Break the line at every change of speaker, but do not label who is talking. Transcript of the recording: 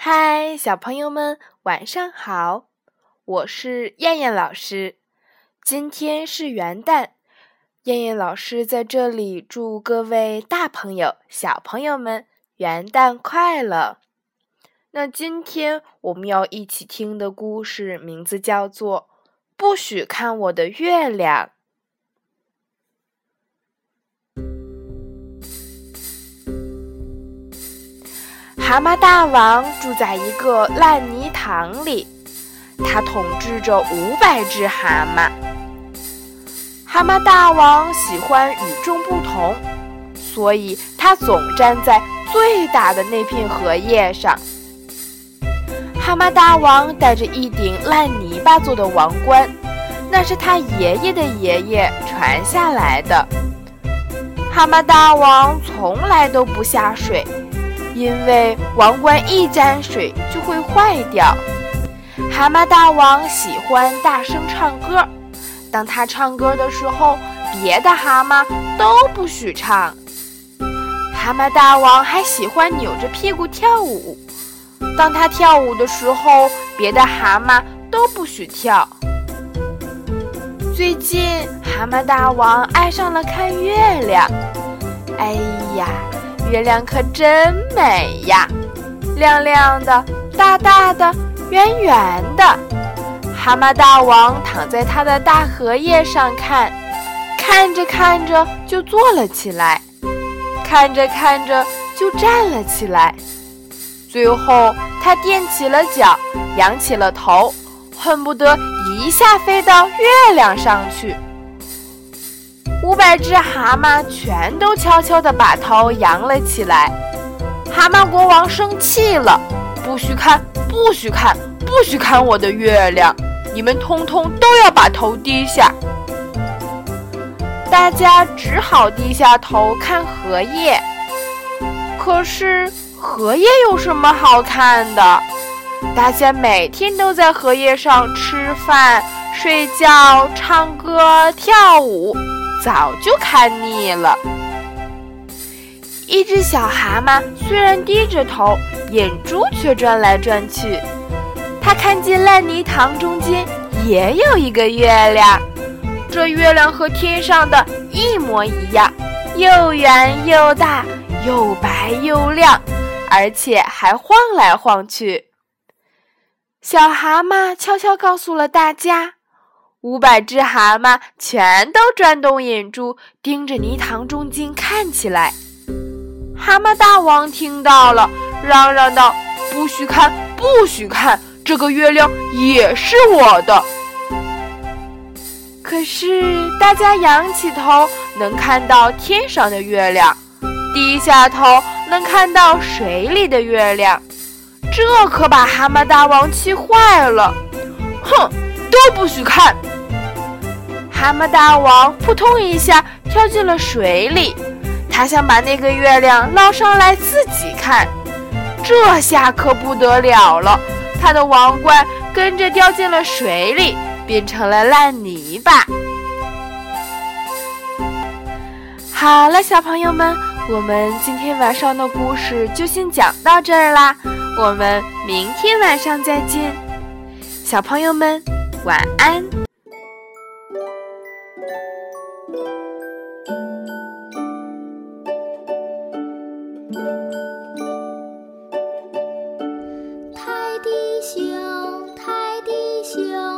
嗨，小朋友们，晚上好！我是燕燕老师。今天是元旦，燕燕老师在这里祝各位大朋友、小朋友们元旦快乐。那今天我们要一起听的故事名字叫做《不许看我的月亮》。蛤蟆大王住在一个烂泥塘里，他统治着五百只蛤蟆。蛤蟆大王喜欢与众不同，所以他总站在最大的那片荷叶上。蛤蟆大王戴着一顶烂泥巴做的王冠，那是他爷爷的爷爷传下来的。蛤蟆大王从来都不下水。因为王冠一沾水就会坏掉。蛤蟆大王喜欢大声唱歌，当他唱歌的时候，别的蛤蟆都不许唱。蛤蟆大王还喜欢扭着屁股跳舞，当他跳舞的时候，别的蛤蟆都不许跳。最近，蛤蟆大王爱上了看月亮。哎呀！月亮可真美呀，亮亮的、大大的、圆圆的。蛤蟆大王躺在他的大荷叶上看，看着看着就坐了起来，看着看着就站了起来。最后，他垫起了脚，仰起了头，恨不得一下飞到月亮上去。五百只蛤蟆全都悄悄地把头扬了起来。蛤蟆国王生气了：“不许看，不许看，不许看我的月亮！你们通通都要把头低下。”大家只好低下头看荷叶。可是荷叶有什么好看的？大家每天都在荷叶上吃饭、睡觉、唱歌、跳舞。早就看腻了。一只小蛤蟆虽然低着头，眼珠却转来转去。它看见烂泥塘中间也有一个月亮，这月亮和天上的一模一样，又圆又大，又白又亮，而且还晃来晃去。小蛤蟆悄悄告诉了大家。五百只蛤蟆全都转动眼珠，盯着泥塘中间看起来。蛤蟆大王听到了，嚷嚷道：“不许看，不许看！这个月亮也是我的。”可是大家仰起头能看到天上的月亮，低下头能看到水里的月亮，这可把蛤蟆大王气坏了。哼，都不许看！蛤蟆大王扑通一下跳进了水里，他想把那个月亮捞上来自己看。这下可不得了了，他的王冠跟着掉进了水里，变成了烂泥巴。好了，小朋友们，我们今天晚上的故事就先讲到这儿啦，我们明天晚上再见，小朋友们晚安。
泰迪熊泰迪
熊